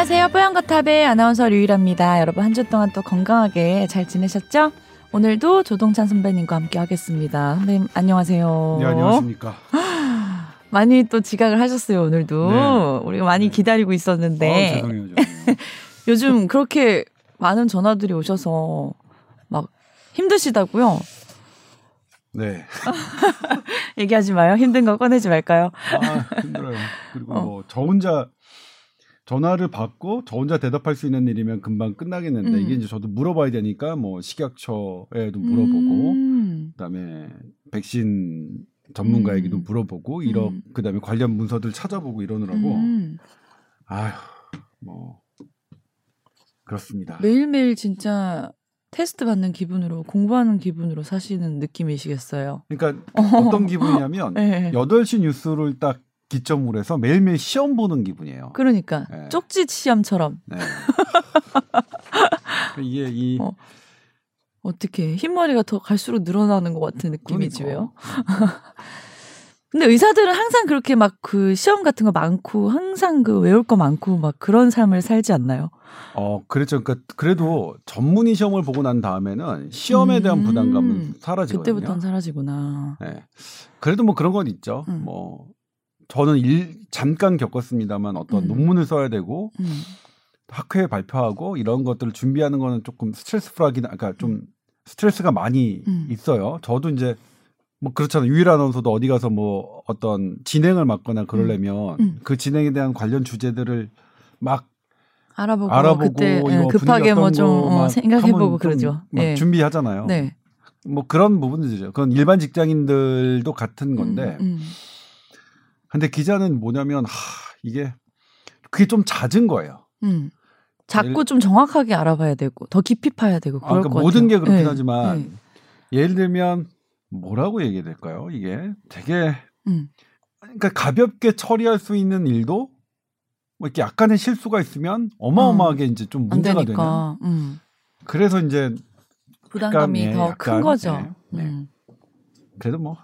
안녕하세요. 뽀얀거탑의 아나운서 류일합니다. 여러분 한 주 동안 또 건강하게 잘 지내셨죠? 오늘도 조동찬 선배님과 함께 하겠습니다. 선배님 안녕하세요. 네, 안녕하십니까. 많이 또 지각을 하셨어요, 오늘도. 네. 우리가 많이 네. 기다리고 어, 있었는데 죄송해요. 죄송해요. 요즘 그렇게 많은 전화들이 오셔서 막 힘드시다고요? 네. 얘기하지 마요. 힘든 거 꺼내지 말까요? 아, 힘들어요. 그리고 어. 뭐저 혼자 전화를 받고 저 혼자 대답할 수 있는 일이면 금방 끝나겠는데 음. 이게 이제 저도 물어봐야 되니까 뭐 식약처에도 물어보고 음. 그다음에 백신 전문가에게도 음. 물어보고 이러 음. 그다음에 관련 문서들 찾아보고 이러느라고 음. 아휴 뭐 그렇습니다. 매일매일 진짜 테스트 받는 기분으로 공부하는 기분으로 사시는 느낌이시겠어요. 그러니까 어 떤 기분이냐면 네. 8시 뉴스를 딱 기점으로 해서 매일매일 시험 보는 기분이에요. 그러니까 네. 쪽지 시험처럼 네. 이게 이 어, 어떻게 흰머리가 더 갈수록 늘어나는 것 같은 느낌이지 왜요? 그러니까. 근데 의사들은 항상 그렇게 막 그 시험 같은 거 많고 항상 그 외울 거 많고 막 그런 삶을 살지 않나요? 어 그렇죠. 그러니까 그래도 전문의 시험을 보고 난 다음에는 시험에 대한 음. 부담감은 사라지거든요. 그때부터는 사라지구나. 네. 그래도 뭐 그런 건 있죠. 음. 뭐 저는 일 잠깐 겪었습니다만 어떤 음. 논문을 써야 되고 음. 학회에 발표하고 이런 것들을 준비하는 거는 조금 스트레스풀하긴 그러니까 좀 스트레스가 많이 음. 있어요. 저도 이제 뭐 그렇잖아요. 유일 아나운서도 어디 가서 뭐 어떤 진행을 맡거나 그러려면 음. 그 진행에 대한 관련 주제들을 막 알아보고, 알아보고 그때 예, 급하게 분위기 뭐 어떤 좀거 어, 막 생각해보고 그러죠. 막 예. 준비하잖아요. 네. 뭐 그런 부분이죠. 그건 일반 직장인들도 같은 건데. 음, 음. 근데 기자는 뭐냐면 하, 이게 그게 좀 잦은 거예요. 음. 자꾸 예를- 좀 정확하게 알아봐야 되고 더 깊이 파야 되고 아, 그럴 그러니까 것 모든. 게 그렇긴 네, 하지만 네. 예를 들면 뭐라고 얘기해야 될까요? 이게 되게 음. 그러니까 가볍게 처리할 수 있는 일도 뭐 이렇게 약간의 실수가 있으면 어마어마하게 이제 좀안 문제가 되는. 음. 그래서 이제 부담감이 더 큰 거죠. 네, 네. 음. 그래도 뭐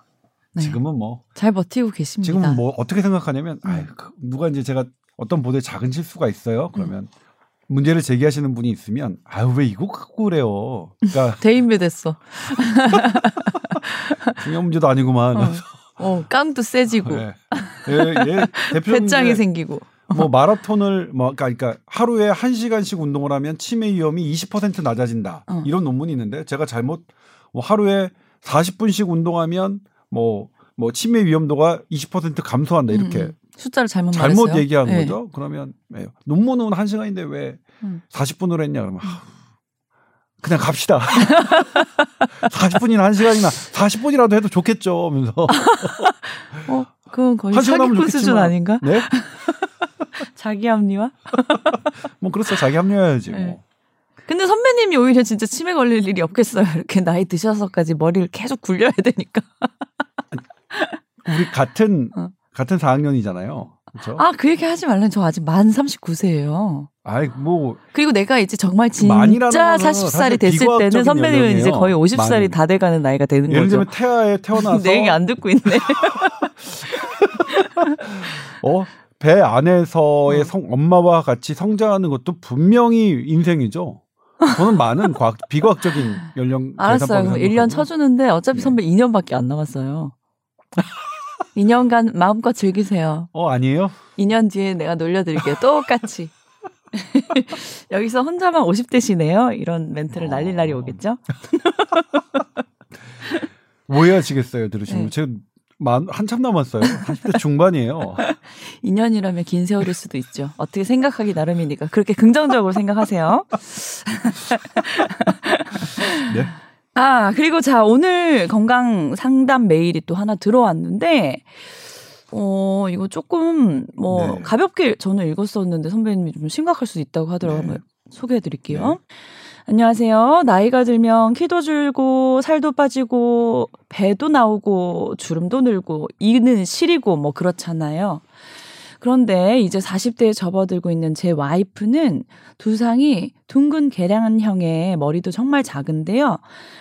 네. 지금은 뭐 잘 버티고 계십니다. 지금은 뭐 어떻게 생각하냐면 음. 아이, 그 누가 이제 제가 어떤 보도에 작은 실수가 있어요. 그러면 문제를 제기하시는 분이 있으면 아유 왜 이거 갖고 그래요. 그러니까 대인배 됐어. 중요한 문제도 아니구만. 어. 어, 깡도 세지고 예. 예, 예, 대표님 배짱이 생기고. 뭐 마라톤을 뭐 그러니까 하루에 1시간씩 운동을 하면 치매 위험이 20% 낮아진다. 어. 이런 논문이 있는데 제가 잘못 뭐 하루에 40분씩 운동하면 뭐 뭐 치매 위험도가 20% 감소한다 이렇게 음, 음. 숫자를 잘못 잘못 말했어요. 얘기한 네. 거죠. 그러면 예, 논문은 1시간인데 왜 음. 40분으로 했냐 그러면 아, 그냥 갑시다. 40분이나 1시간이나 40분이라도 해도 좋겠죠. 하면서 어, 그건 거의 한 사기꾼 수준. 아닌가? 네? 자기 합리화? 뭐 그렇죠. 자기 합리화해야지 뭐. 네. 근데 선배님이 오히려 진짜 치매 걸릴 일이 없겠어요. 이렇게 나이 드셔서까지 머리를 계속 굴려야 되니까. 우리 같은 어. 같은 4학년이잖아요. 그렇죠? 아, 그 얘기 하지 말래. 저 아직 만 39세예요. 아이 뭐 그리고 내가 이제 정말 진짜 거는 40살이 사실 됐을 때는 선배님은 이제. 거의 50살이 많이. 다 돼가는 나이가 되는 예를 거죠. 들면 태아에 태어나서 내 얘기 안 듣고 있네. 어, 배 안에서의 어. 성, 엄마와 같이 성장하는 것도 분명히 인생이죠. 저는 많은 과학, 비과학적인 연령 알았어요. 그럼 1년 쳐주 쳐주는데 어차피 네. 선배 2년밖에 안 남았어요. 2년간 마음껏 즐기세요. 어 아니에요? 2년 뒤에 내가 놀려드릴게요. 똑같이. 여기서 혼자만 50대시네요. 이런 멘트를 날릴 날이 어. 오겠죠? 오해하시겠어요 들으시면 네. 제가 만, 한참 남았어요. 40대 중반이에요. 2년이라면 긴 세월일 수도 있죠. 어떻게 생각하기 나름이니까 그렇게 긍정적으로 생각하세요. 네. 아, 그리고 자, 오늘 건강 상담 메일이 또 하나 들어왔는데, 어, 이거 조금, 뭐, 네. 가볍게 저는 읽었었는데 선배님이 좀 심각할 수도 있다고 하더라고요. 네. 소개해 드릴게요. 안녕하세요. 나이가 들면 키도 줄고, 살도 빠지고, 배도 나오고, 주름도 늘고, 이는 시리고, 뭐, 그렇잖아요. 그런데 이제 40대에 접어들고 있는 제 와이프는 두상이 둥근 계량형의 머리도 정말 작은데요.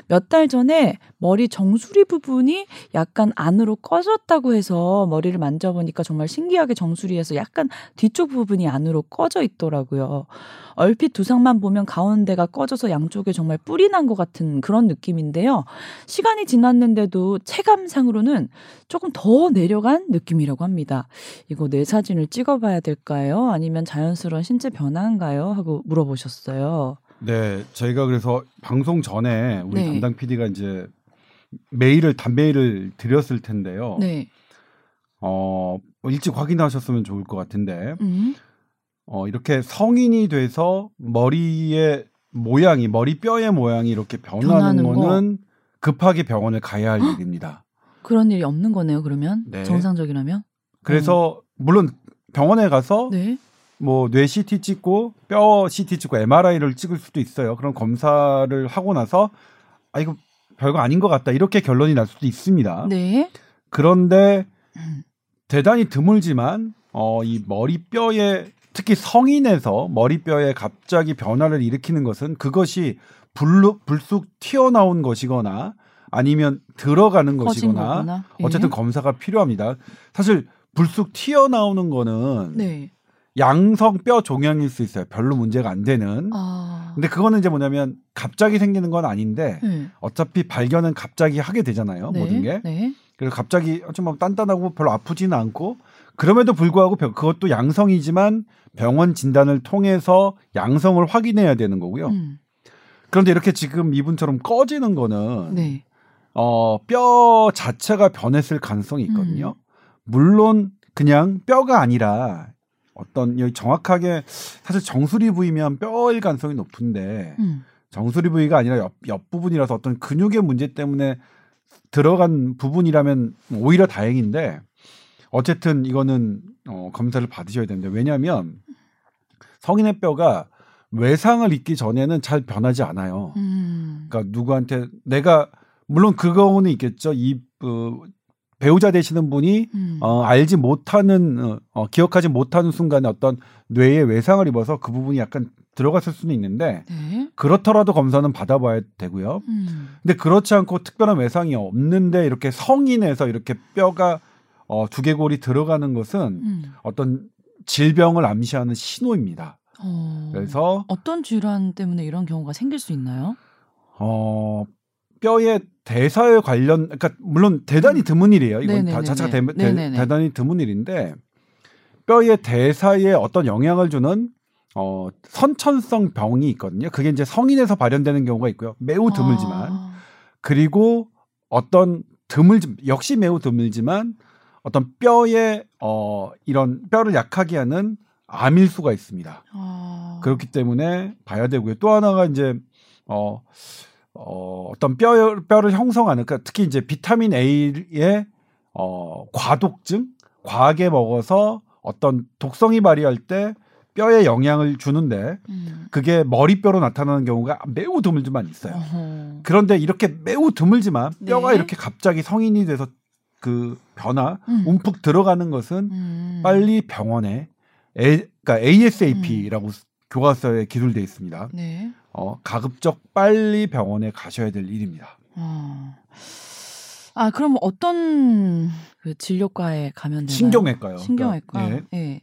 몇 달 전에 머리 정수리 부분이 약간 안으로 꺼졌다고 해서 머리를 만져보니까 정말 신기하게 정수리에서 약간 뒤쪽 부분이 안으로 꺼져 있더라고요. 얼핏 두상만 보면 가운데가 꺼져서 양쪽에 정말 뿔이 난것 같은 그런 느낌인데요. 시간이 지났는데도 체감상으로는 조금 더 내려간 느낌이라고 합니다. 이거 내 사진을 찍어봐야 될까요? 아니면 자연스러운 신체 변화인가요? 하고 물어보셨어요. 네, 저희가 그래서 방송 전에 우리 네. 담당 PD가 이제 메일을 단메일을 드렸을 텐데요. 네. 어, 일찍 확인하셨으면 좋을 것 같은데 음. 어, 이렇게 성인이 돼서 머리의 모양이 머리 뼈의 모양이 이렇게 변하는 변하는 거. 거는 급하게 병원에 가야 할 일입니다. 그런 일이 없는 거네요, 그러면? 네. 정상적이라면? 그래서 물론 병원에 가서 네. 뭐 뇌 CT 찍고 뼈 CT 찍고 MRI를 찍을 수도 있어요. 그런 검사를 하고 나서 아 이거 별거 아닌 것 같다 이렇게 결론이 날 수도 있습니다. 네. 그런데 음. 대단히 드물지만 어 이 머리뼈에 특히 성인에서 머리뼈에 갑자기 변화를 일으키는 것은 그것이 불루, 불쑥 튀어나온 것이거나 아니면 들어가는 것이거나. 예. 어쨌든 검사가 필요합니다. 사실 불쑥 튀어나오는 거는 네. 양성 뼈 종양일 수 있어요. 별로 문제가 안 되는. 아. 근데 그거는 이제 뭐냐면 갑자기 생기는 건 아닌데 네. 어차피 발견은 갑자기 하게 되잖아요. 네. 모든 게. 네. 그래서 갑자기 좀 단단하고 별로 아프지는 않고 그럼에도 불구하고 병- 그것도 양성이지만 병원 진단을 통해서 양성을 확인해야 되는 거고요. 음. 그런데 이렇게 지금 이분처럼 꺼지는 거는 네. 어, 뼈 자체가 변했을 가능성이 있거든요. 음. 물론 그냥 뼈가 아니라 어떤 여기 정확하게 사실 정수리 부위면 뼈일 가능성이 높은데 음. 정수리 부위가 아니라 옆, 옆 부분이라서 어떤 근육의 문제 때문에 들어간 부분이라면 오히려 다행인데 어쨌든 이거는 어, 검사를 받으셔야 되는데 왜냐하면 성인의 뼈가 외상을 입기 전에는 잘 변하지 않아요. 음. 그러니까 누구한테 내가 물론 그거는 있겠죠. 이 어, 배우자 되시는 분이 음. 어, 알지 못하는 어, 어, 기억하지 못하는 순간에 어떤 뇌에 외상을 입어서 그 부분이 약간 들어갔을 수는 있는데 네. 그렇더라도 검사는 받아봐야 되고요. 음. 근데 그렇지 않고 특별한 외상이 없는데 이렇게 성인에서 이렇게 뼈가 어, 두개골이 들어가는 것은 음. 어떤 질병을 암시하는 신호입니다. 어. 그래서 어떤 질환 때문에 이런 경우가 생길 수 있나요? 어 뼈의 대사에 관련 그러니까 물론 대단히 드문 일이에요. 이건 다. 자체가 대, 네네네. 단히 드문 일인데 뼈의 대사에 어떤 영향을 주는 어 선천성 병이 있거든요. 그게 이제 성인에서 발현되는 경우가 있고요. 매우 드물지만 아. 그리고 어떤 드물지 역시 매우 드물지만 어떤 뼈에 어 이런 뼈를 약하게 하는 암일 수가 있습니다. 아. 그렇기 때문에 봐야 되고요. 또 하나가 이제 어, 어 어떤 뼈 뼈를 형성하는 그러니까 특히 이제 비타민 A의 어 과독증, 과하게 먹어서 어떤 독성이 발휘할 때 뼈에 영향을 주는데 음. 그게 머리뼈로 나타나는 경우가 매우 드물지만 있어요. 어허. 그런데 이렇게 매우 드물지만 뼈가 네. 이렇게 갑자기 성인이 돼서 그 변화, 음. 움푹 들어가는 것은 음. 빨리 병원에 에, 그러니까 ASAP라고 교과서에 기술돼 있습니다. 네. 어, 가급적 빨리 병원에 가셔야 될 일입니다. 어. 아, 그럼 어떤 그 진료과에 가면 되나요? 신경외과요. 신경외과. 그러니까, 예, 예.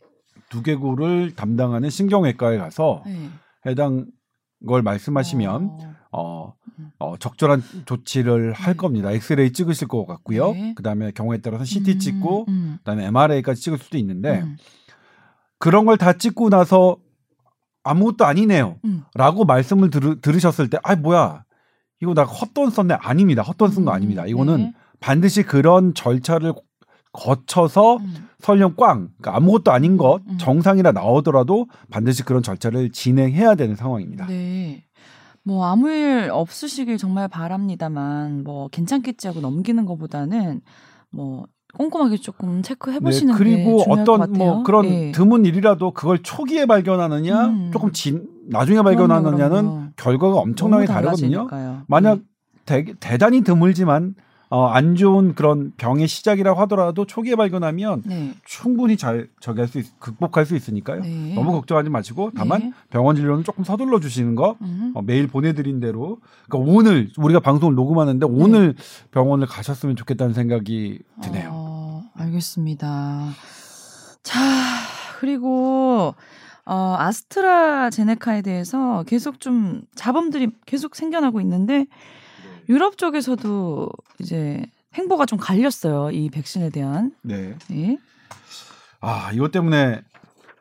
두개골을 담당하는 신경외과에 가서 예. 해당 걸 말씀하시면 어. 어, 음. 어, 적절한 조치를 할 네. 겁니다. 엑스레이 찍으실 것 같고요. 네. 그다음에 경우에 따라서 CT 음, 찍고 음, 그다음에 MRI까지 찍을 수도 있는데 음, 그런 걸 다 찍고 나서 아무것도 아니네요. 음. 라고 말씀을 들, 들으셨을 때, 아, 뭐야. 이거 나 헛돈 썼네. 아닙니다. 헛돈 쓴거 음, 아닙니다. 이거는 네. 반드시 그런 절차를 거쳐서 음. 설령 꽝, 그러니까 아무것도 아닌 것, 음. 정상이라 나오더라도 반드시 그런 절차를 진행해야 되는 상황입니다. 네. 뭐 아무 일 없으시길 정말 바랍니다만 뭐 괜찮겠지 하고 넘기는 것보다는 뭐 꼼꼼하게 조금 체크해 보시는 게 네, 그리고 어떤. 뭐 그런 예. 드문 일이라도 그걸 초기에 발견하느냐, 음. 조금 진, 나중에 발견하느냐는 그럼요, 그럼요. 결과가 엄청나게 다르거든요. 달라지니까요. 만약 네. 대, 대단히 드물지만 어, 안 좋은 그런 병의 시작이라고 하더라도 초기에 발견하면 네. 충분히 잘 저기 할수 있, 극복할 수 있으니까요. 네. 너무 걱정하지 마시고 다만 네. 병원 진료는 조금 서둘러 주시는 거 음. 어, 메일 보내드린 대로 그러니까 오늘 우리가 방송을 녹음하는데 오늘 병원을 가셨으면 좋겠다는 생각이 드네요. 어, 알겠습니다. 자, 그리고 어, 아스트라제네카에 대해서 계속 좀 자범들이 계속 생겨나고 있는데 유럽 쪽에서도 이제 행보가 좀 갈렸어요. 이 백신에 대한. 네. 예. 아 이것 때문에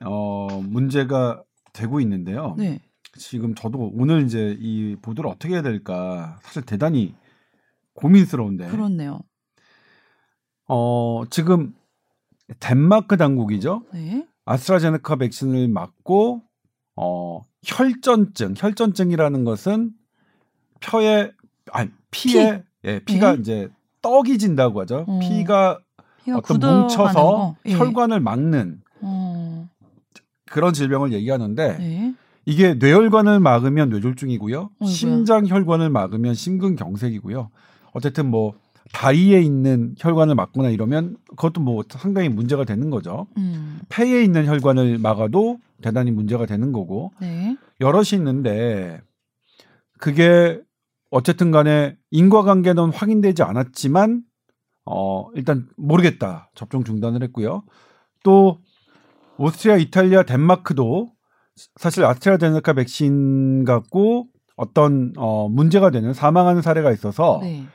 어, 문제가 되고 있는데요. 네. 지금 저도 오늘 이제 이 보도를 어떻게 해야 될까 사실 대단히 고민스러운데. 그렇네요. 어 지금 덴마크 당국이죠. 네. 아스트라제네카 백신을 맞고 어 혈전증, 혈전증이라는 것은 뼈에 아니 피에 예, 피가 네. 이제 떡이 진다고 하죠. 어. 피가 피가 어떤 뭉쳐서 거. 예. 혈관을 막는 어, 그런 질병을 얘기하는데 네. 이게 뇌혈관을 막으면 뇌졸중이고요. 어이구야. 심장 혈관을 막으면 심근경색이고요. 어쨌든 뭐 다리에 있는 혈관을 막거나 이러면 그것도 뭐 상당히 문제가 되는 거죠. 음. 폐에 있는 혈관을 막아도 대단히 문제가 되는 거고 네. 여럿이 있는데 그게 어쨌든 간에 인과관계는 확인되지 않았지만 어 일단 모르겠다 접종 중단을 했고요. 또 오스트리아, 이탈리아, 덴마크도 사실 아스트라제네카 백신 갖고 어떤 어 문제가 되는 사망하는 사례가 있어서 네.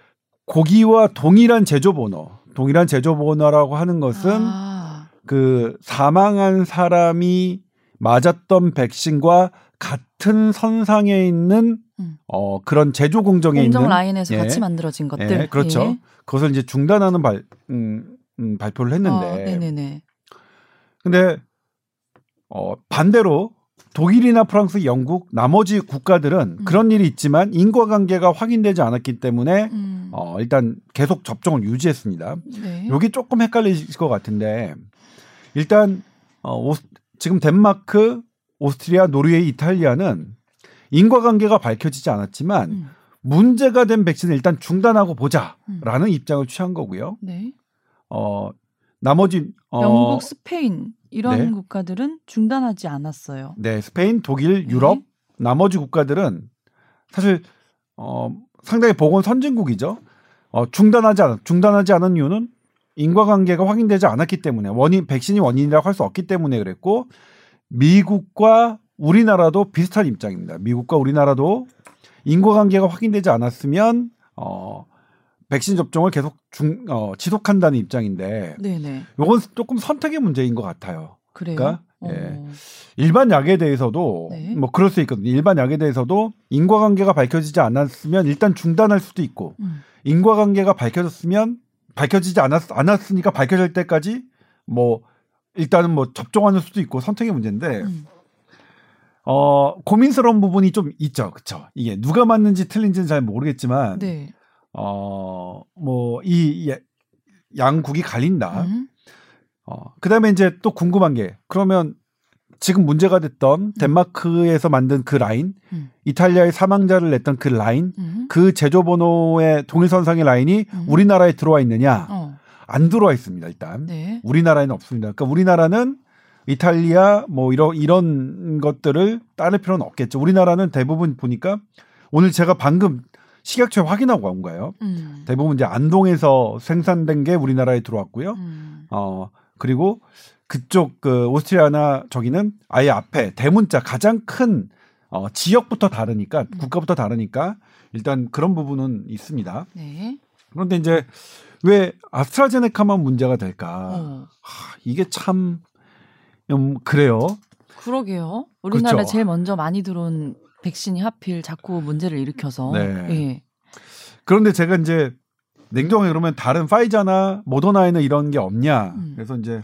고기와 동일한 제조 번호, 동일한 제조 번호라고 하는 것은 아, 그 사망한 사람이 맞았던 백신과 같은 선상에 있는 음. 어 그런 제조 공정에 공정 있는 라인에서 예. 같이 만들어진 것들. 예, 그렇죠. 예. 그것을 이제 중단하는 발 음, 음, 발표를 했는데 어, 네네네. 근데 어 반대로 독일이나 프랑스, 영국 나머지 국가들은 음. 그런 일이 있지만 인과관계가 확인되지 않았기 때문에 음. 어 일단 계속 접종을 유지했습니다. 네. 여기 조금 헷갈리실 것 같은데 일단 어, 오, 지금 덴마크, 오스트리아, 노르웨이, 이탈리아는 인과관계가 밝혀지지 않았지만 음. 문제가 된 백신을 일단 중단하고 보자라는 음. 입장을 취한 거고요. 네. 어 나머지 어, 영국, 스페인 이런 네. 국가들은 중단하지 않았어요. 네 스페인, 독일, 유럽 네. 나머지 국가들은 사실 어 상당히 보건 선진국이죠. 어 중단하지 않 중단하지 않은 이유는 인과관계가 확인되지 않았기 때문에 원인 백신이 원인이라고 할 수 없기 때문에 그랬고 미국과 우리나라도 비슷한 입장입니다. 미국과 우리나라도 인과관계가 확인되지 않았으면 어 백신 접종을 계속 중, 어, 지속한다는 입장인데 네네. 이건 조금 선택의 문제인 것 같아요. 그래요. 그러니까, 어. 예. 일반 약에 대해서도 네. 뭐 그럴 수 있거든요. 일반 약에 대해서도 인과관계가 밝혀지지 않았으면 일단 중단할 수도 있고 음. 인과관계가 밝혀졌으면 밝혀지지 않았, 않았으니까 밝혀질 때까지 뭐 일단은 뭐 접종하는 수도 있고 선택의 문제인데 음. 어 고민스러운 부분이 좀 있죠. 그쵸 이게 누가 맞는지 틀린지는 잘 모르겠지만 네. 어 뭐 이 양국이 갈린다. 음. 어, 그 다음에 이제 또 궁금한 게, 그러면 지금 문제가 됐던 덴마크에서 만든 그 라인, 음. 이탈리아의 사망자를 냈던 그 라인, 음. 그 제조번호의 동일선상의 라인이 음. 우리나라에 들어와 있느냐? 어. 안 들어와 있습니다, 일단. 네. 우리나라에는 없습니다. 그러니까 우리나라는 이탈리아 뭐 이런 이런 것들을 따를 필요는 없겠죠. 우리나라는 대부분 보니까 오늘 제가 방금 식약처에 확인하고 온 거예요. 음. 대부분 이제 안동에서 생산된 게 우리나라에 들어왔고요. 음. 어 그리고 그쪽 그 오스트리아나 저기는 아예 앞에 대문자 가장 큰 어, 지역부터 다르니까 음. 국가부터 다르니까 일단 그런 부분은 있습니다. 네. 그런데 이제 왜 아스트라제네카만 문제가 될까? 어. 하, 이게 참 음, 그래요. 그러게요. 우리나라 에 그렇죠. 제일 먼저 많이 들어온 백신이 하필 자꾸 문제를 일으켜서. 네. 예. 그런데 제가 이제 냉정하게 그러면 다른 파이자나 모더나에는 이런 게 없냐? 음. 그래서 이제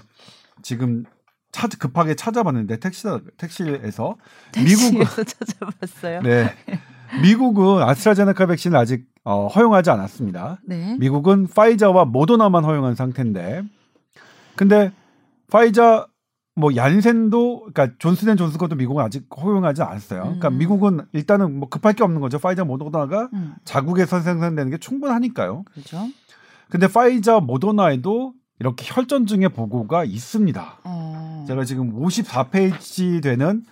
지금 찾 급하게 찾아봤는데 택시 택시에서 미국 택시에서 찾아봤어요. 네. 미국은 아스트라제네카 백신을 아직 어, 허용하지 않았습니다. 네. 미국은 파이자와 모더나만 허용한 상태인데, 근데 파이자 뭐 얀센도 그러니까 존슨앤존슨 것도 미국은 아직 허용하지 않았어요. 그러니까 음. 미국은 일단은 뭐 급할 게 없는 거죠. 파이자 모더나가 음. 자국에서 생산되는 게 충분하니까요. 그렇죠. 근데 파이자 모더나에도 이렇게 혈전증의 보고가 있습니다. 어. 제가 지금 54페이지 되는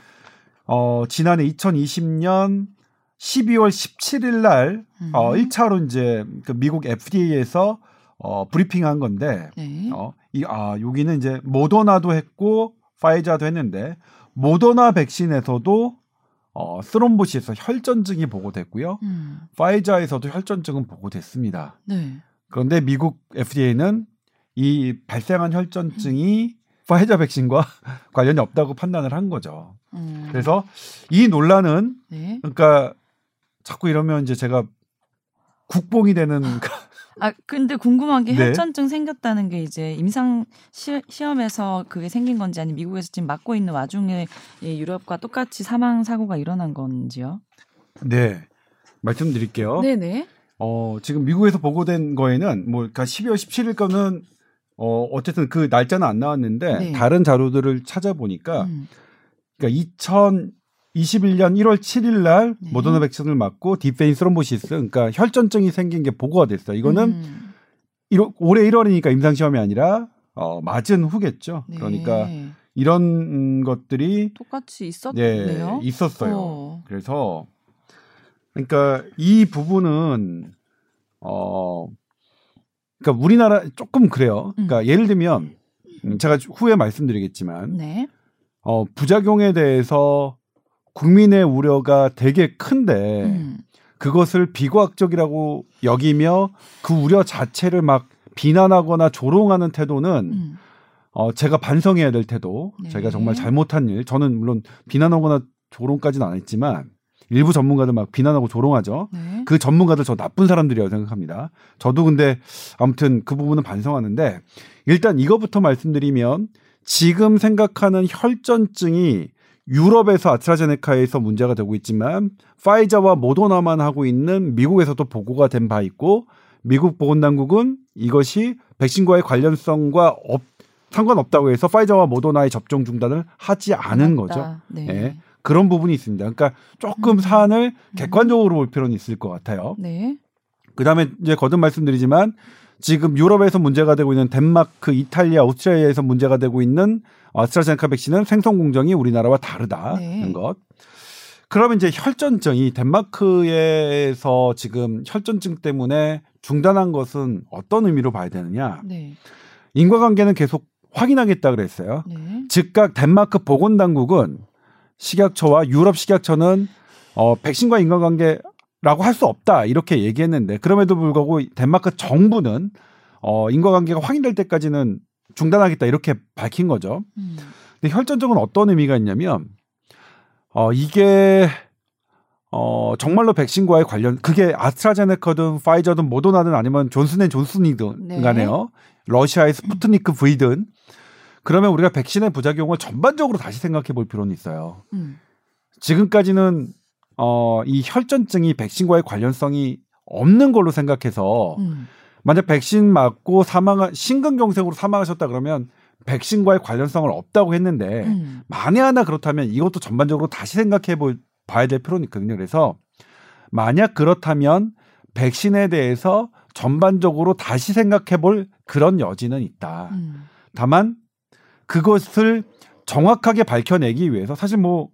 어 지난해 2020년 12월 17일 날 음. 어 1차로 이제 그 미국 FDA에서 어 브리핑한 건데 네. 어 이 아 여기는 이제 모더나도 했고 파이자도 했는데 모더나 백신에서도 어 스롬보시에서 혈전증이 보고됐고요. 음. 파이자에서도 혈전증은 보고됐습니다. 네. 그런데 미국 FDA는 이 발생한 혈전증이 파이자 백신과 관련이 없다고 판단을 한 거죠. 음. 그래서 이 논란은 네. 그러니까 자꾸 이러면 이제 제가 국뽕이 되는 아 근데 궁금한 게 네. 혈전증 생겼다는 게 이제 임상 시, 시험에서 그게 생긴 건지 아니면 미국에서 지금 맞고 있는 와중에 이 유럽과 똑같이 사망 사고가 일어난 건지요? 네 말씀드릴게요. 네네. 어 지금 미국에서 보고된 거에는 뭐 그러니까 12월 17일 거는 어 어쨌든 그 날짜는 안 나왔는데 네. 다른 자료들을 찾아보니까 음. 그러니까 2021년 1월 7일 날 네. 모더나 백신을 맞고 deep vein thrombosis 그러니까 혈전증이 생긴 게 보고가 됐어요. 이거는 음. 1월, 올해 1월이니까 임상 시험이 아니라 어 맞은 후겠죠. 네. 그러니까 이런 음, 것들이 똑같이 네, 있었네요. 있었어요. 어. 그래서 그러니까 이 부분은 어 그러니까 우리나라 조금 그래요. 그러니까 예를 들면 음, 제가 후에 말씀드리겠지만 네. 어 부작용에 대해서 국민의 우려가 되게 큰데 음. 그것을 비과학적이라고 여기며 그 우려 자체를 막 비난하거나 조롱하는 태도는 음. 어 제가 반성해야 될 태도. 네. 제가 정말 잘못한 일. 저는 물론 비난하거나 조롱까지는 안 했지만 일부 전문가들 막 비난하고 조롱하죠. 네. 그 전문가들 저 나쁜 사람들이라고 생각합니다. 저도 근데 아무튼 그 부분은 반성하는데 일단 이거부터 말씀드리면 지금 생각하는 혈전증이 유럽에서 아스트라제네카에서 문제가 되고 있지만 파이자와 모더나만 하고 있는 미국에서도 보고가 된 바 있고 미국 보건당국은 이것이 백신과의 관련성과 없- 상관없다고 해서 파이자와 모더나의 접종 중단을 하지 않은 거죠. 네. 예. 그런 부분이 있습니다. 그러니까 조금 음. 사안을 객관적으로 볼 필요는 있을 것 같아요. 네. 그다음에 이제 거듭 말씀드리지만 지금 유럽에서 문제가 되고 있는 덴마크, 이탈리아, 오스트리아에서 문제가 되고 있는 아스트라제네카 백신은 생성 공정이 우리나라와 다르다는 네. 것. 그러면 이제 혈전증이 덴마크에서 지금 혈전증 때문에 중단한 것은 어떤 의미로 봐야 되느냐? 네. 인과관계는 계속 확인하겠다 그랬어요. 네. 즉각 덴마크 보건당국은 식약처와 유럽 식약처는 어, 백신과 인과관계 라고 할 수 없다 이렇게 얘기했는데 그럼에도 불구하고 덴마크 정부는 어, 인과관계가 확인될 때까지는 중단하겠다 이렇게 밝힌 거죠. 음. 근데 혈전증은 어떤 의미가 있냐면 어, 이게 어, 정말로 백신과의 관련 그게 아스트라제네카든 파이저든 모더나든 아니면 존슨앤존슨이든 네. 간에요. 러시아의 스푸트니크 V든 그러면 우리가 백신의 부작용을 전반적으로 다시 생각해 볼 필요는 있어요. 음. 지금까지는 어, 이 혈전증이 백신과의 관련성이 없는 걸로 생각해서 음. 만약 백신 맞고 사망한 심근경색으로 사망하셨다 그러면 백신과의 관련성을 없다고 했는데 음. 만에 하나 그렇다면 이것도 전반적으로 다시 생각해 볼 봐야 될 필요는 있거든요. 그래서 만약 그렇다면 백신에 대해서 전반적으로 다시 생각해 볼 그런 여지는 있다. 음. 다만 그것을 정확하게 밝혀내기 위해서 사실 뭐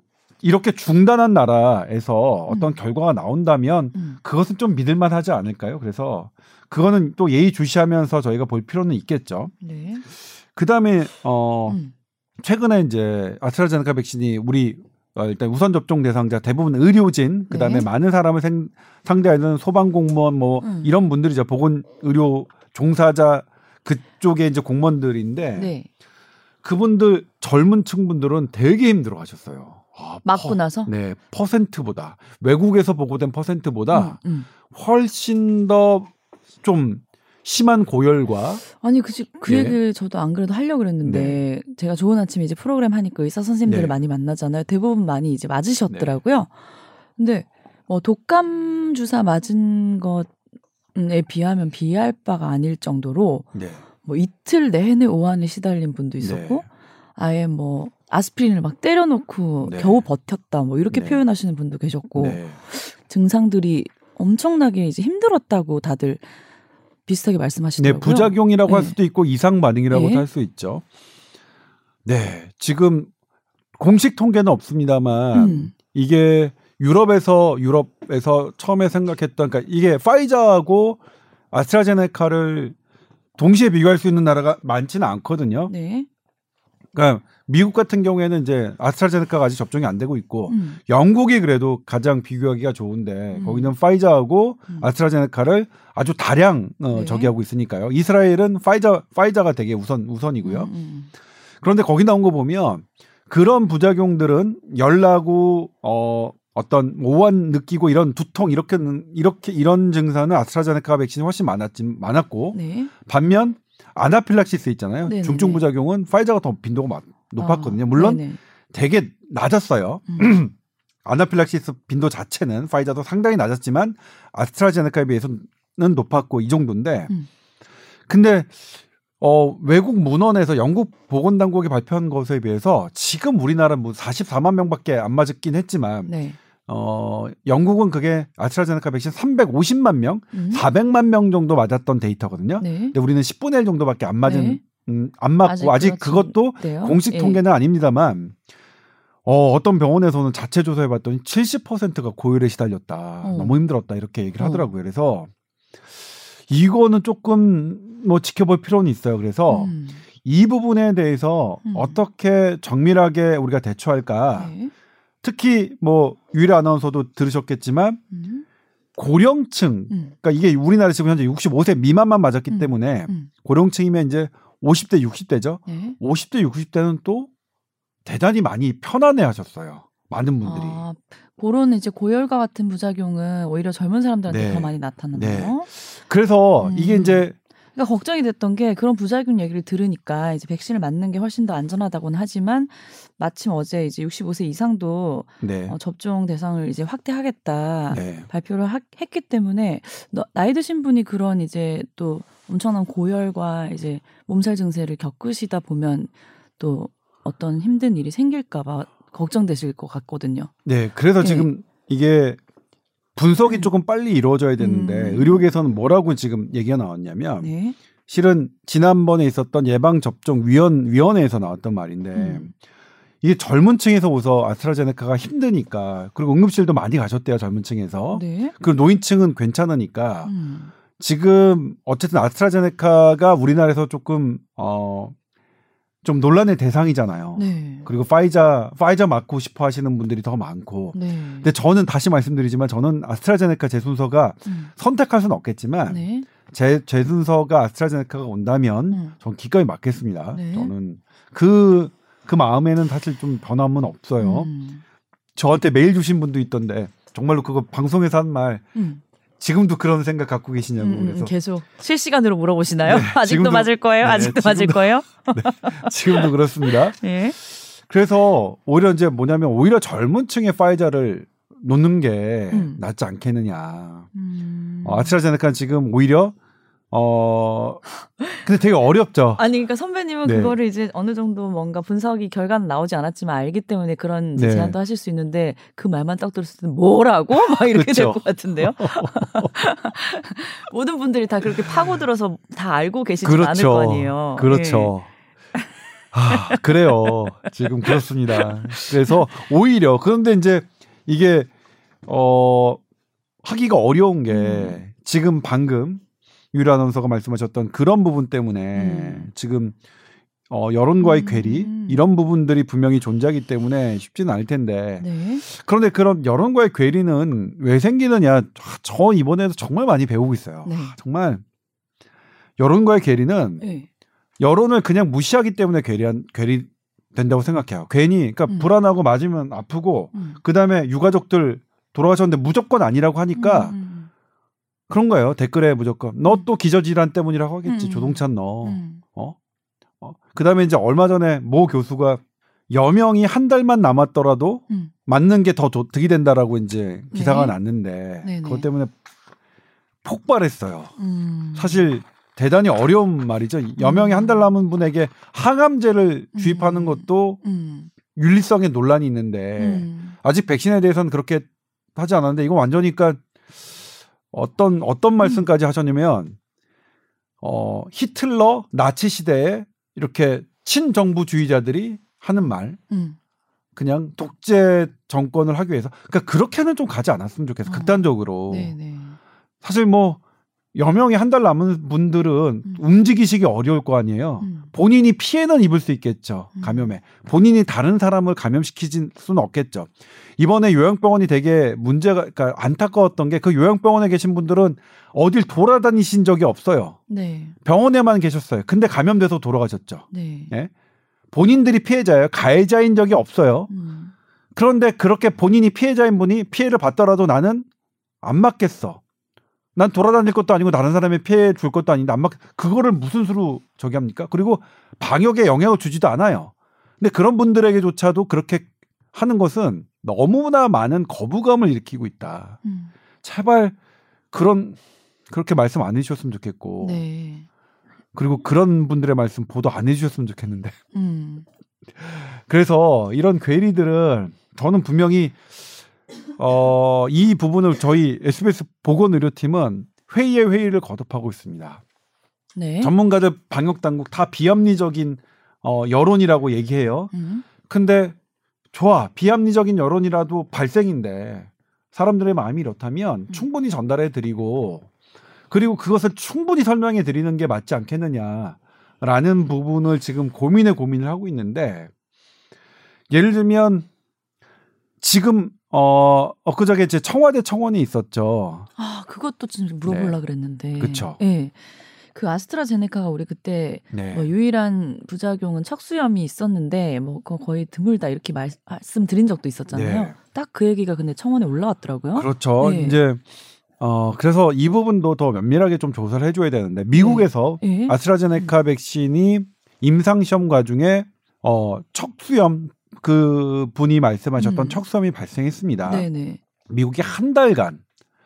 이렇게 중단한 나라에서 어떤 음. 결과가 나온다면 음. 그것은 좀 믿을만 하지 않을까요? 그래서 그거는 또 예의 주시하면서 저희가 볼 필요는 있겠죠. 네. 그다음에 어 음. 최근에 이제 아스트라제네카 백신이 우리 어, 일단 우선 접종 대상자 대부분 의료진 그다음에 네. 많은 사람을 생, 상대하는 소방 공무원 뭐 음. 이런 분들이죠 보건 의료 종사자 그쪽에 이제 공무원들인데 네. 그분들 젊은 층분들은 되게 힘들어 하셨어요. 아, 맞고 퍼- 나서. 네 퍼센트보다 외국에서 보고된 퍼센트보다 음, 음. 훨씬 더 좀 심한 고열과 아니 그, 그 예. 얘기를 저도 안 그래도 하려고 그랬는데 제가 좋은 아침 이제 프로그램 하니까 의사 선생님들을 네. 많이 만나잖아요. 대부분 많이 이제 맞으셨더라고요. 근데 뭐 독감 주사 맞은 것에 비하면 비할 바가 아닐 정도로 네. 뭐 이틀 내내 오한에 시달린 분도 있었고 네. 아예 뭐 아스피린을 막 때려놓고 네. 겨우 버텼다 뭐 이렇게 네. 표현하시는 분도 계셨고 네. 증상들이 엄청나게 이제 힘들었다고 다들 비슷하게 네, 말씀하시더라고요. 부작용이라고 할 네. 수도 있고 이상 반응이라고도 네. 할수 있죠. 네, 지금 공식 통계는 없습니다만 음. 이게 유럽에서 유럽에서 처음에 생각했던 그러니까 이게 파이자하고 아스트라제네카를 동시에 비교할 수 있는 나라가 많지는 않거든요. 네. 그러니까 미국 같은 경우에는 이제 아스트라제네카가 아직 접종이 안 되고 있고 음. 영국이 그래도 가장 비교하기가 좋은데 음. 거기는 파이자하고 음. 아스트라제네카를 아주 다량 어, 네. 저기 하고 있으니까요. 이스라엘은 파이자 파이자가 되게 우선 우선이고요. 음, 음. 그런데 거기 나온 거 보면 그런 부작용들은 열나고 어 어떤 오한 느끼고 이런 두통 이렇게 이렇게 이런 증상은 아스트라제네카 백신이 훨씬 많았지 많았고 네. 반면 아나필락시스 있잖아요. 네네네. 중증 부작용은 파이자가 더 빈도가 많- 높았거든요. 아, 물론 네네. 되게 낮았어요. 음. 아나필락시스 빈도 자체는 파이자도 상당히 낮았지만 아스트라제네카에 비해서는 높았고 이 정도인데 음. 근데 어 외국 문헌에서 영국 보건당국이 발표한 것에 비해서 지금 우리나라 뭐 44만 명밖에 안 맞았긴 했지만 네. 어 영국은 그게 아스트라제네카 백신 350만 명, 음. 400만 명 정도 맞았던 데이터거든요. 네. 근데 우리는 10분의 1 정도밖에 안 맞은 네. 음, 안 맞고 아직 아직, 그것도 돼요? 공식 예. 통계는 아닙니다만 어, 어떤 병원에서는 자체 조사해 봤더니 70%가 고열에 시달렸다. 어. 너무 힘들었다. 이렇게 얘기를 어. 하더라고요. 그래서 이거는 조금 뭐 지켜볼 필요는 있어요. 그래서 음. 이 부분에 대해서 음. 어떻게 정밀하게 우리가 대처할까? 네. 특히 뭐 유일의 아나운서도 들으셨겠지만 음. 고령층 음. 그러니까 이게 우리나라 지금 현재 65세 미만만 맞았기 음. 때문에 음. 고령층이면 이제 50대 60대죠. 네. 50대 60대는 또 대단히 많이 편안해 하셨어요. 많은 분들이. 아, 그런 이제 고열과 같은 부작용은 오히려 젊은 사람들한테 네. 더 많이 나타나나요? 그래서 음. 이게 이제 그러니까 걱정이 됐던 게 그런 부작용 얘기를 들으니까 이제 백신을 맞는 게 훨씬 더 안전하다고는 하지만 마침 어제 이제 65세 이상도 네. 어, 접종 대상을 이제 확대하겠다 네. 발표를 하, 했기 때문에 너, 나이 드신 분이 그런 이제 또 엄청난 고열과 이제 몸살 증세를 겪으시다 보면 또 어떤 힘든 일이 생길까봐 걱정되실 것 같거든요. 네. 그래서 네. 지금 이게 분석이 음. 조금 빨리 이루어져야 되는데 음. 의료계에서는 뭐라고 지금 얘기가 나왔냐면 네. 실은 지난번에 있었던 예방 접종 위원 위원회에서 나왔던 말인데 음. 이게 젊은 층에서 오서 아스트라제네카가 힘드니까 그리고 응급실도 많이 가셨대요 젊은 층에서 네. 그리고 노인층은 괜찮으니까 음. 지금 어쨌든 아스트라제네카가 우리나라에서 조금 어 좀 논란의 대상이잖아요. 네. 그리고 파이자 파이자 맞고 싶어 하시는 분들이 더 많고. 네. 근데 저는 다시 말씀드리지만 저는 아스트라제네카 제 순서가 음. 선택할 수는 없겠지만 네. 제, 제 순서가 아스트라제네카가 온다면 음. 전 기꺼이 맞겠습니다. 네. 저는 그, 그 마음에는 사실 좀 변함은 없어요. 음. 저한테 메일 주신 분도 있던데 정말로 그거 방송에서 한말 음. 지금도 그런 생각 갖고 계시냐고 음, 그래서 계속 실시간으로 물어보시나요? 네, 아직도 지금도- 맞을 거예요? 네, 아직도 맞을 지금도- 거예요? 지금도 그렇습니다. 예. 그래서 오히려 이제 뭐냐면 오히려 젊은 층의 파이자를 놓는 게 음. 낫지 않겠느냐. 음. 어, 아스트라제네카는 지금 오히려 어 근데 되게 어렵죠. 아니 그러니까 선배님은 네. 그거를 이제 어느 정도 뭔가 분석이 결과는 나오지 않았지만 알기 때문에 그런 네. 제안도 하실 수 있는데 그 말만 딱 들었을 때 뭐라고 막 이렇게 될. 것 같은데요. 모든 분들이 다 그렇게 파고들어서 다 알고 계시지 않을 거 아니에요. 그렇죠. 아, 그래요. 지금 그렇습니다. 그래서 오히려 그런데 이제 이게 어 하기가 어려운 게 음. 지금 방금 유라 아나운서가 말씀하셨던 그런 부분 때문에 음. 지금 어 여론과의 음. 괴리 이런 부분들이 분명히 존재하기 때문에 쉽지는 않을 텐데 예. 네. 그런데 그런 여론과의 괴리는 왜 생기느냐 아, 저 이번에도 정말 많이 배우고 있어요. 네. 아, 정말 여론과의 괴리는 네. 여론을 그냥 무시하기 때문에 괴리한 괴리 된다고 생각해요. 괜히 그러니까 음. 불안하고 맞으면 아프고 음. 그다음에 유가족들 돌아가셨는데 무조건 아니라고 하니까 음, 그런 거예요. 댓글에 무조건 너 또 기저질환 때문이라고 하겠지. 음. 조동찬 너. 음. 어? 어? 그다음에 이제 얼마 전에 모 교수가 여명이 한 달만 남았더라도 음. 맞는 게 더 득이 된다라고 이제 기사가 네. 났는데 네네. 그것 때문에 폭발했어요. 음. 사실 대단히 어려운 말이죠. 여명이 한 달 남은 분에게 항암제를 음. 주입하는 것도 음. 윤리성에 논란이 있는데 음. 아직 백신에 대해서는 그렇게 하지 않았는데 이건 완전히 그러니까 어떤 어떤 말씀까지 하셨냐면 어 히틀러 나치 시대에 이렇게 친정부주의자들이 하는 말 음. 그냥 독재 정권을 하기 위해서 그러니까 그렇게는 좀 가지 않았으면 좋겠어. 어. 극단적으로. 네네. 사실 뭐 여명이 한 달 남은 분들은 음. 움직이시기 어려울 거 아니에요. 음. 본인이 피해는 입을 수 있겠죠. 음. 감염에. 본인이 다른 사람을 감염시키진 수는 없겠죠. 이번에 요양병원이 되게 문제가 그러니까 안타까웠던 게 그 요양병원에 계신 분들은 어딜 돌아다니신 적이 없어요. 네. 병원에만 계셨어요. 근데 감염돼서 돌아가셨죠. 네. 예? 본인들이 피해자예요. 가해자인 적이 없어요. 음. 그런데 그렇게 본인이 피해자인 분이 피해를 받더라도 나는 안 맞겠어. 난 돌아다닐 것도 아니고 다른 사람에 피해 줄 것도 아닌데 안 맞. 그거를 무슨 수로 저기 합니까? 그리고 방역에 영향을 주지도 않아요. 근데 그런 분들에게조차도 그렇게 하는 것은 너무나 많은 거부감을 일으키고 있다. 음. 제발 그런 그렇게 말씀 안 해주셨으면 좋겠고 네. 그리고 그런 분들의 말씀 보도 안 해주셨으면 좋겠는데 음. 그래서 이런 괴리들은 저는 분명히 어, 이 부분을 저희 SBS 보건의료팀은 회의에 회의를 거듭하고 있습니다. 네. 전문가들 방역 당국 다 비합리적인 어, 여론이라고 얘기해요. 음. 근데 좋아 비합리적인 여론이라도 발생인데 사람들의 마음이 이렇다면 음. 충분히 전달해 드리고 그리고 그것을 충분히 설명해 드리는 게 맞지 않겠느냐라는 부분을 지금 고민에 고민을 하고 있는데 예를 들면 지금 어 엊그저께 이제 청와대 청원이 있었죠. 아, 그것도 좀 물어보려 그랬는데. 네. 그쵸. 예. 그 아스트라제네카가 우리 그때 네. 뭐 유일한 부작용은 척수염이 있었는데 뭐 거의 드물다 이렇게 말, 말씀드린 적도 있었잖아요. 네. 딱그 얘기가 근데 청원에 올라왔더라고요. 그렇죠. 네. 이제 어 그래서 이 부분도 더 면밀하게 좀 조사를 해줘야 되는데 미국에서 예. 아스트라제네카 백신이 임상 시험 과중에 어 척수염 그 분이 말씀하셨던 음. 척수염이 발생했습니다. 네네. 미국이 한 달간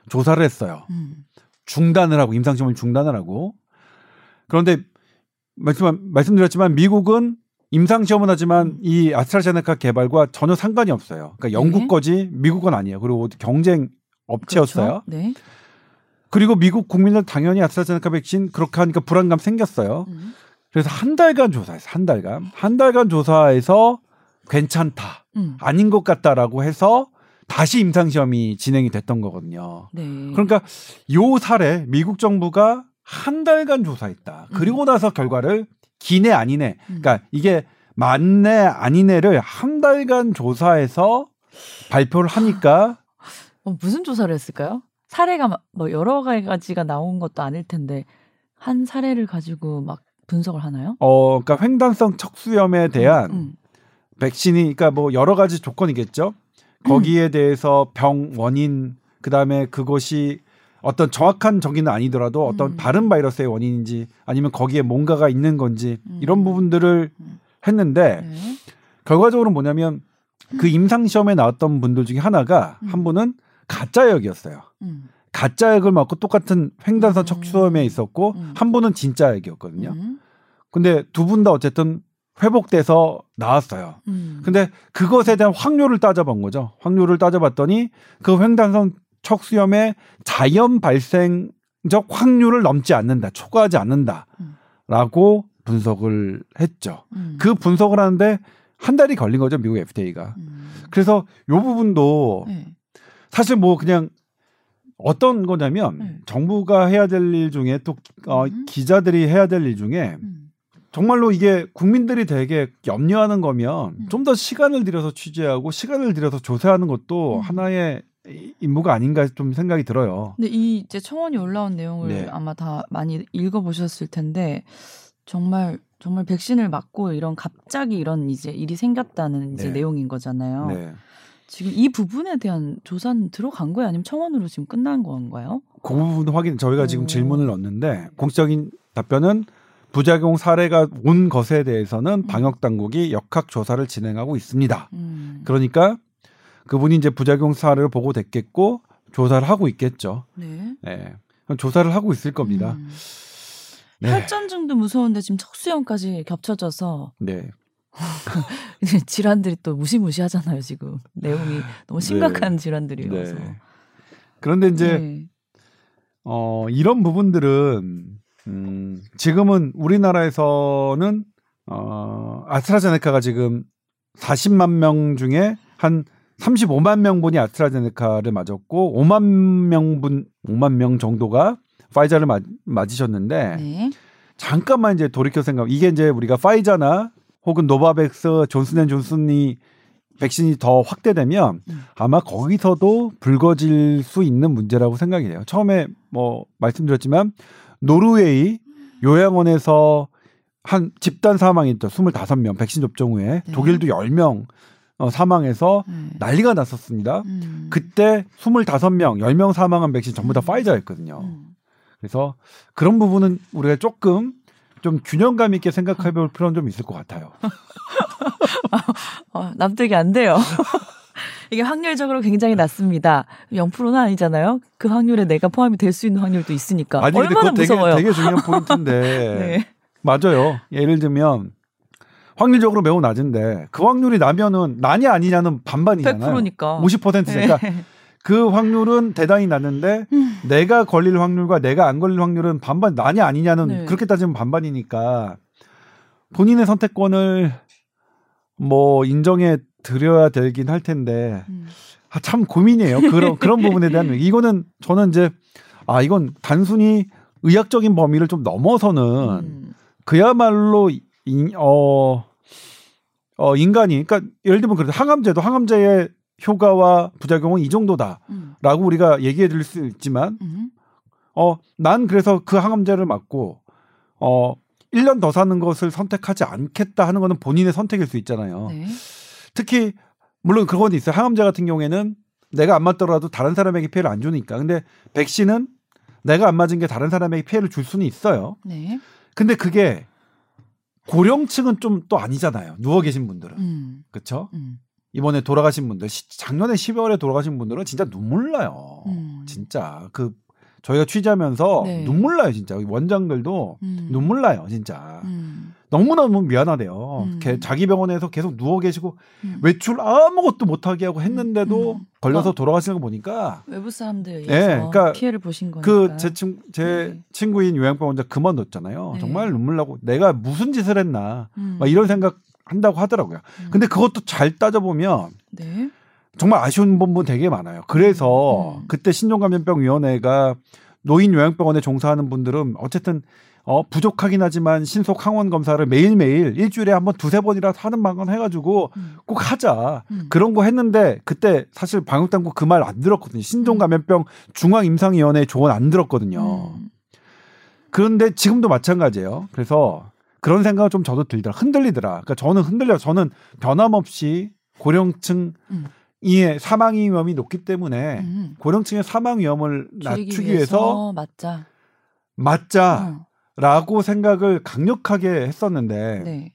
조사를 했어요. 음. 중단을 하고 임상 시험을 중단을 하고 그런데 말씀 말씀드렸지만 미국은 임상 시험은 하지만 음. 이 아스트라제네카 개발과 전혀 상관이 없어요. 그러니까 영국 네. 거지 미국 건 아니에요. 그리고 경쟁 업체였어요. 그렇죠? 네. 그리고 미국 국민들 당연히 아스트라제네카 백신 그렇게 하니까 불안감 생겼어요. 음. 그래서 한 달간 조사했어. 한 달간. 한 달간 조사해서 괜찮다. 음. 아닌 것 같다라고 해서 다시 임상 시험이 진행이 됐던 거거든요. 네. 그러니까 요 사례 미국 정부가 한 달간 조사했다. 그리고 나서 결과를 기내 아니네. 음. 그러니까 이게 맞네 아니네를 한 달간 조사해서 발표를 하니까 어, 무슨 조사를 했을까요? 사례가 막- 뭐 여러 가지가 나온 것도 아닐 텐데 한 사례를 가지고 막 분석을 하나요? 어 그러니까 횡단성 척수염에 대한 음. 백신이 그러니까 뭐 여러 가지 조건이겠죠. 거기에 대해서 병 원인 그다음에 그것이 어떤 정확한 저기는 아니더라도 어떤 음. 다른 바이러스의 원인인지 아니면 거기에 뭔가가 있는 건지 음. 이런 부분들을 음. 했는데 네. 결과적으로 뭐냐면 그 임상 시험에 나왔던 분들 중에 하나가 음. 한 분은 가짜역이었어요. 음. 가짜역을 맞고 똑같은 횡단성 음. 척수염에 있었고 음. 한 분은 진짜역이었거든요. 음. 근데 두 분 다 어쨌든 회복돼서 나왔어요. 음. 근데 그것에 대한 확률을 따져본 거죠. 확률을 따져봤더니 그 횡단성 척수염의 자연 발생적 확률을 넘지 않는다, 초과하지 않는다라고 분석을 했죠. 음. 그 분석을 하는데 한 달이 걸린 거죠, 미국 FDA가. 음. 그래서 요 부분도 네. 사실 뭐 그냥 어떤 거냐면 네. 정부가 해야 될 일 중에 또 어, 음. 기자들이 해야 될 일 중에 음. 정말로 이게 국민들이 되게 염려하는 거면 음. 좀더 시간을 들여서 취재하고 시간을 들여서 조사하는 것도 음. 하나의 이- 임무가 아닌가 좀 생각이 들어요. 근데 이 이제 청원이 올라온 내용을 네. 아마 다 많이 읽어보셨을 텐데 정말 정말 백신을 맞고 이런 갑자기 이런 이제 일이 생겼다는 이제 네. 내용인 거잖아요. 네. 지금 이 부분에 대한 조사는 들어간 거예요? 아니면 청원으로 지금 끝난 건가요? 그 부분 확인 저희가 지금 오. 질문을 넣었는데 공식적인 답변은 부작용 사례가 온 것에 대해서는 음. 방역 당국이 역학 조사를 진행하고 있습니다. 음. 그러니까 그분이 이제 부작용 사례를 보고 됐겠고 조사를 하고 있겠죠. 네. 예. 그럼 조사를 하고 있을 겁니다. 음. 네. 혈전증도 무서운데 지금 척수염까지 겹쳐져서 네. 질환들이 또 무시무시하잖아요. 지금 내용이 너무 심각한 질환들이어서. 네. 그런데 이제 네. 어 이런 부분들은 음, 지금은 우리나라에서는 어, 아스트라제네카가 지금 40만 명 중에 한 35만 명분이 아스트라제네카를 맞았고 5만 명분 5만 명 정도가 화이자를 맞, 맞으셨는데 네. 잠깐만 이제 돌이켜 생각 이게 이제 우리가 화이자나 혹은 노바백스 존슨앤존슨이 백신이 더 확대되면 음. 아마 거기서도 불거질 수 있는 문제라고 생각이 돼요. 처음에 뭐 말씀드렸지만 노르웨이 요양원에서 한 집단 사망이 있죠. 25명 백신 접종 후에 네. 독일도 10명 어, 사망해서 네. 난리가 났었습니다. 음. 그때 25명, 10명 사망한 백신 전부 다 음. 화이자였거든요. 음. 그래서 그런 부분은 우리가 조금 좀 균형감 있게 생각해 볼 필요는 좀 있을 것 같아요. 어, 납득이 안 돼요. 이게 확률적으로 굉장히 낮습니다. 0%는 아니잖아요. 그 확률에 내가 포함이 될 수 있는 확률도 있으니까 아니 얼마나 그거 되게, 무서워요. 되게 중요한 포인트인데 네. 맞아요. 예를 들면 확률적으로 매우 낮은데 그 확률이 나면은 난이 아니냐는 반반이잖아요. 100%니까. 50%니까 네. 그 확률은 대단히 낮은데 음. 내가 걸릴 확률과 내가 안 걸릴 확률은 반반 난이 아니냐는 네. 그렇게 따지면 반반이니까 본인의 선택권을 뭐 인정해 드려야 되긴 할 텐데 음. 아, 참 고민이에요. 그런 그런 부분에 대한 이거는 저는 이제 아 이건 단순히 의학적인 범위를 좀 넘어서는 음. 그야말로 인, 어, 어 인간이 그러니까 예를 들면 그래도 항암제도 항암제의 효과와 부작용은 이 정도다라고 음. 우리가 얘기해 드릴 수 있지만 음. 어 난 그래서 그 항암제를 맞고 어 1년 더 사는 것을 선택하지 않겠다 하는 거는 본인의 선택일 수 있잖아요. 네. 특히 물론 그건 있어요. 항암제 같은 경우에는 내가 안 맞더라도 다른 사람에게 피해를 안 주니까. 근데 백신은 내가 안 맞은 게 다른 사람에게 피해를 줄 수는 있어요. 네. 근데 그게 고령층은 좀 또 아니잖아요. 누워 계신 분들은. 음. 그렇죠? 음. 이번에 돌아가신 분들 시- 작년에 12월에 돌아가신 분들은 진짜 눈물 나요. 음. 진짜 그 저희가 취재하면서 네. 눈물 나요, 진짜. 원장들도 음. 눈물 나요, 진짜. 음. 너무너무 미안하대요. 음. 걔 자기 병원에서 계속 누워 계시고 음. 외출 아무것도 못하게 하고 했는데도 음. 걸려서 어. 돌아가시는 거 보니까 외부 사람들에 의해서 네, 그러니까 피해를 보신 거니까. 그제 친, 제 네. 친구인 요양병 원장 그만뒀잖아요. 네. 정말 눈물 나고 내가 무슨 짓을 했나 음. 막 이런 생각 한다고 하더라고요. 음. 근데 그것도 잘 따져보면 네. 정말 아쉬운 부분 되게 많아요. 그래서 음. 그때 신종감염병 위원회가 노인 요양병원에 종사하는 분들은 어쨌든 어, 부족하긴 하지만 신속 항원 검사를 매일매일 일주일에 한 번 두세 번이라도 하는 방안 해가지고 음. 꼭 하자. 음. 그런 거 했는데 그때 사실 방역당국 그 말 안 들었거든요. 신종감염병 중앙임상위원회 조언 안 들었거든요. 음. 그런데 지금도 마찬가지예요. 그래서 그런 생각은 좀 저도 들더라. 흔들리더라. 그러니까 저는 흔들려. 저는 변함없이 고령층 음. 이 사망 위험이 높기 때문에 음. 고령층의 사망 위험을 낮추기 위해서 맞자. 맞자 라고 어. 생각을 강력하게 했었는데 네.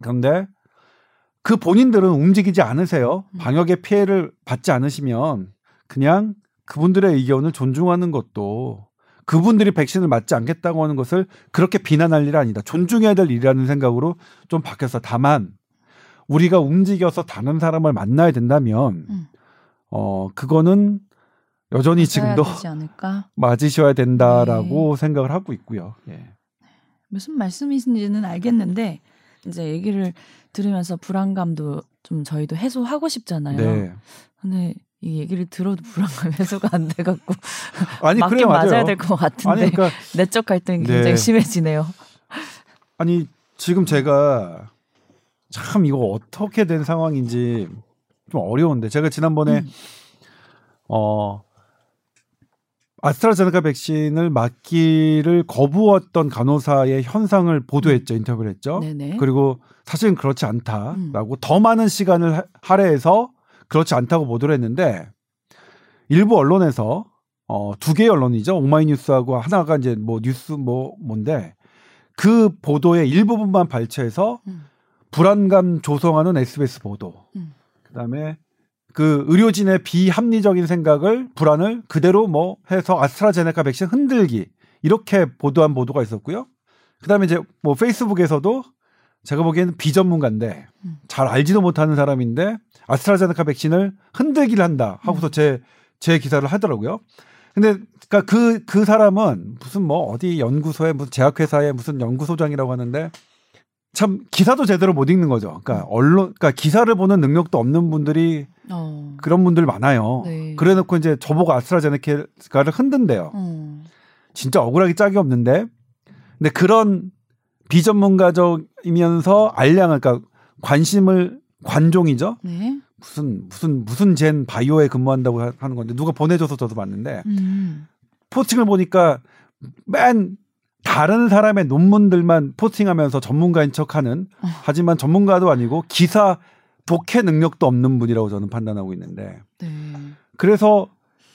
그런데 그 본인들은 움직이지 않으세요. 음. 방역의 피해를 받지 않으시면 그냥 그분들의 의견을 존중하는 것도 그분들이 백신을 맞지 않겠다고 하는 것을 그렇게 비난할 일 아니다. 존중해야 될 일이라는 생각으로 좀 바뀌어서 다만 우리가 움직여서 다른 사람을 만나야 된다면 음. 어 그거는 여전히 지금도? 맞으셔야 된다라고 네. 생각을 하고 있고요. 예. 무슨 말씀이신지는 알겠는데 이제 얘기를 들으면서 불안감도 좀 저희도 해소하고 싶잖아요. 네. 근데 이 얘기를 들어도 불안감 해소가 안 돼갖고 아니 그래. 맞아야 될 것 같은데 아니 그러니까 내적 갈등이 네. 굉장히 심해지네요. 아니 지금 제가 참 이거 어떻게 된 상황인지 좀 어려운데 제가 지난번에 음. 어 아스트라제네카 백신을 맞기를 거부했던 간호사의 현상을 보도했죠 인터뷰를 했죠. 네네. 그리고 사실은 그렇지 않다라고 더 많은 시간을 하- 할애해서 그렇지 않다고 보도를 했는데 일부 언론에서 어, 두 개의 언론이죠. 오마이뉴스하고 하나가 이제 뭐 뉴스 뭐 뭔데 그 보도의 일부분만 발췌해서 음. 불안감 조성하는 SBS 보도. 음. 그다음에 그 의료진의 비합리적인 생각을 불안을 그대로 뭐 해서 아스트라제네카 백신 흔들기 이렇게 보도한 보도가 있었고요. 그다음에 이제 뭐 페이스북에서도 제가 보기에는 비전문가인데 음. 잘 알지도 못하는 사람인데 아스트라제네카 백신을 흔들기를 한다 하고서 제제 기사를 하더라고요. 근데 그러니까 그 그 사람은 무슨 뭐 어디 연구소에 무슨 제약회사에 무슨 연구소장이라고 하는데 참 기사도 제대로 못 읽는 거죠. 그러니까 언론 그러니까 기사를 보는 능력도 없는 분들이 어. 그런 분들 많아요. 네. 그래놓고 이제 저보고 아스트라제네카를 흔든대요. 어. 진짜 억울하기 짝이 없는데. 근데 그런 비전문가적이면서 알량을 그러니까 관심을 관종이죠. 네. 무슨 무슨 무슨 젠 바이오에 근무한다고 하- 하는 건데 누가 보내줘서 저도 봤는데 음. 포스팅을 보니까 맨 다른 사람의 논문들만 포스팅하면서 전문가인 척하는 어. 하지만 전문가도 아니고 기사 독해 능력도 없는 분이라고 저는 판단하고 있는데 네. 그래서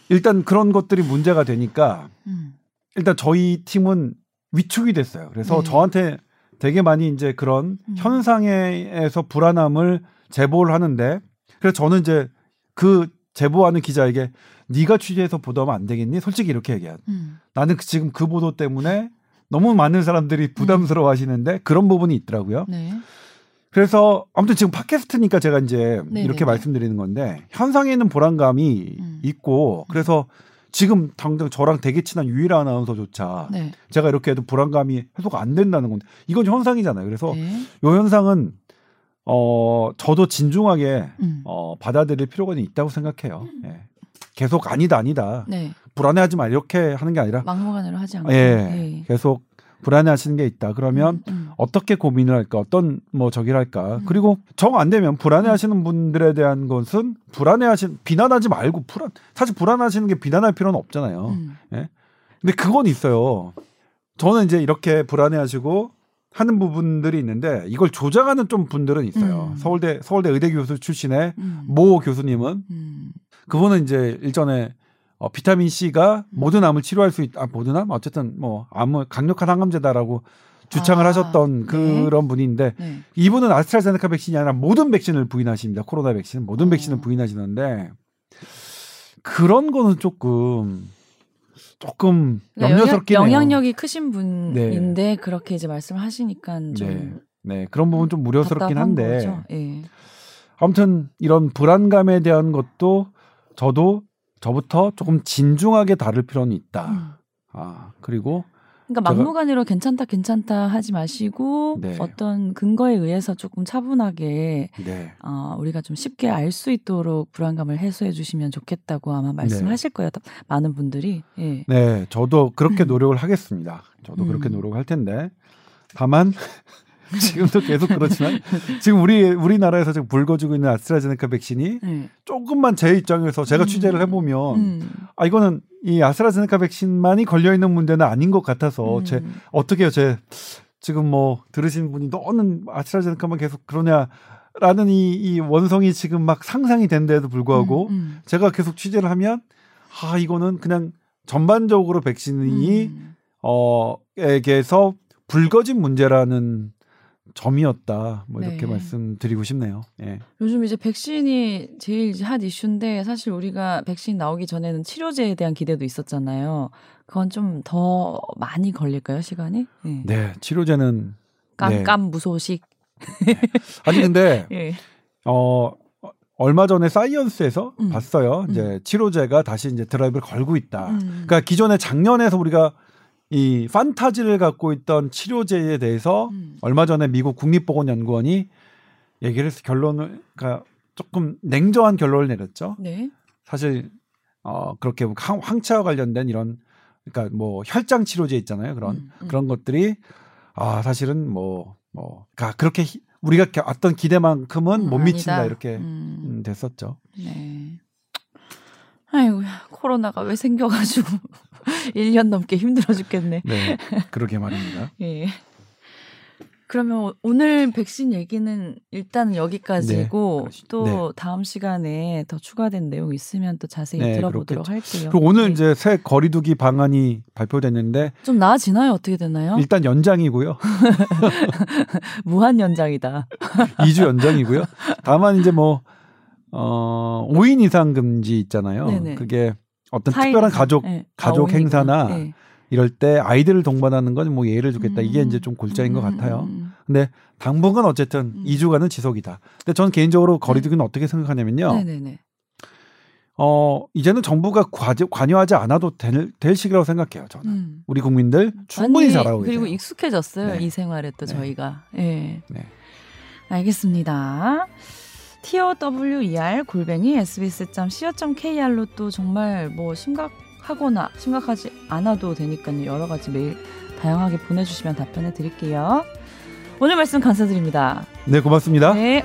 일단 그런 것들이 문제가 되니까 음. 일단 저희 팀은 위축이 됐어요. 그래서 네. 저한테 되게 많이 이제 그런 음. 현상에서 불안함을 제보를 하는데 그래서 저는 이제 그 제보하는 기자에게 네가 취재해서 보도하면 안 되겠니? 솔직히 이렇게 얘기한. 음. 나는 그- 지금 그 보도 때문에 너무 많은 사람들이 부담스러워 하시는데 그런 부분이 있더라고요. 네. 그래서 아무튼 지금 팟캐스트니까 제가 이제 네네네. 이렇게 말씀드리는 건데 현상에 있는 불안감이 음. 있고 그래서 지금 당장 저랑 되게 친한 유일한 아나운서조차 네. 제가 이렇게 해도 불안감이 해소가 안 된다는 건데 이건 현상이잖아요. 그래서 네. 요 현상은 어 저도 진중하게 음. 어 받아들일 필요가 있다고 생각해요. 예. 계속 아니다 아니다 네. 불안해하지 마 이렇게 하는 게 아니라 막무가내로 하지 않고. 예 네. 계속 불안해하시는 게 있다. 그러면 음. 어떻게 고민을 할까 어떤 뭐 저기를 할까 음. 그리고 정 안 되면 불안해하시는 분들에 대한 것은 불안해하신 비난하지 말고 불안 사실 불안하시는 게 비난할 필요는 없잖아요. 음. 근데 그건 있어요. 저는 이제 이렇게 불안해하시고 하는 부분들이 있는데 이걸 조장하는 좀 분들은 있어요. 음. 서울대 서울대 의대 교수 출신의 음. 모 교수님은 음. 그분은 이제 일전에 어, 비타민 C가 모든 암을 치료할 수 있다. 아, 모든 암 어쨌든 뭐 암을 강력한 항암제다라고 주창을 아, 하셨던 네. 그런 분인데 네. 이분은 아스트라제네카 백신이 아니라 모든 백신을 부인하십니다. 코로나 백신 모든 어. 백신을 부인하시는데 그런 거는 조금 조금 그러니까 염려스럽긴 영향. 영향력이 크신 분인데 그렇게 이제 말씀하시니까 좀 네. 네, 그런 부분 좀 우려스럽긴 답답한 한데. 예. 아무튼 이런 불안감에 대한 것도 저도 저부터 조금 진중하게 다룰 필요는 있다. 음. 아 그리고 그러니까 막무가내로 괜찮다 괜찮다 하지 마시고 네. 어떤 근거에 의해서 조금 차분하게 네, 어, 우리가 좀 쉽게 알 수 있도록 불안감을 해소해 주시면 좋겠다고 아마 말씀하실 거예요. 많은 분들이. 예. 네, 저도 그렇게 노력을 하겠습니다. 저도 음. 그렇게 노력을 할 텐데 다만 지금도 계속 그렇지만 지금 우리 우리나라에서 지금 불거지고 있는 아스트라제네카 백신이 네. 조금만 제 입장에서 제가 음. 취재를 해보면 음. 아 이거는 이 아스트라제네카 백신만이 걸려 있는 문제는 아닌 것 같아서 음. 제 어떻게 제 지금 뭐 들으신 분이 너는 아스트라제네카만 계속 그러냐 라는 이, 이 원성이 지금 막 상상이 된데도 불구하고 음, 음. 제가 계속 취재를 하면 아 이거는 그냥 전반적으로 백신이 음. 어 에게서 불거진 문제라는 점이었다. 뭐 이렇게 네. 말씀드리고 싶네요. 예. 요즘 이제 백신이 제일 핫 이슈인데 사실 우리가 백신 나오기 전에는 치료제에 대한 기대도 있었잖아요. 그건 좀 더 많이 걸릴까요, 시간이? 예. 네, 치료제는 네. 깜깜 무소식. 아니 근데 예. 어 얼마 전에 사이언스에서 음. 봤어요. 이제 치료제가 다시 이제 드라이브를 걸고 있다. 음. 그러니까 기존에 작년에서 우리가 이 판타지를 갖고 있던 치료제에 대해서 음. 얼마 전에 미국 국립보건연구원이 얘기를 해서 결론을 그러니까 조금 냉정한 결론을 내렸죠. 네. 사실 어 그렇게 항, 황체와 관련된 이런 그러니까 뭐 혈장 치료제 있잖아요. 그런 음, 음. 그런 것들이 아 사실은 뭐뭐 그러니까 그렇게 히- 우리가 겨- 어떤 기대만큼은 음, 못 미친다 아니다. 이렇게 음. 음, 됐었죠. 네. 아이고야, 코로나가 왜 생겨가지고 1년 넘게 힘들어 죽겠네. 네, 그러게 말입니다. 예. 그러면 오- 오늘 백신 얘기는 일단 여기까지고 네, 또 다음 시간에 더 추가된 내용 있으면 또 자세히 네, 들어보도록 할게요. 그리고 오늘 네. 이제 새 거리두기 방안이 발표됐는데 좀 나아지나요? 어떻게 되나요? 일단 연장이고요. 무한 연장이다. 2주 연장이고요. 다만 이제 뭐 어, 5인 이상 금지 있잖아요. 네네. 그게 어떤 사인 특별한. 가족 네. 가족. 행사나 네. 이럴 때 아이들을 동반하는 건 뭐 예를. 이게 음. 이제 좀 골자인 것 음, 같아요. 음, 근데 당분간 어쨌든 음. 2주간은 지속이다. 근데 저는 개인적으로 거리두기는 어떻게 생각하냐면요. 음. 네네네. 어 이제는 정부가 과제, 관여하지 않아도 될, 될 시기라고 생각해요. 저는 음. 우리 국민들 충분히 많이 잘하고 그리고 계세요. 익숙해졌어요. 네. 이 생활에 또 네. 저희가. 예. 네. 알겠습니다. Tower 골뱅이 sbs.co.kr로 또 정말 뭐 심각하거나 심각하지 않아도 되니까요. 여러 가지 메일 다양하게 보내주시면 답변해 드릴게요. 오늘 말씀 감사드립니다. 네 고맙습니다. 네.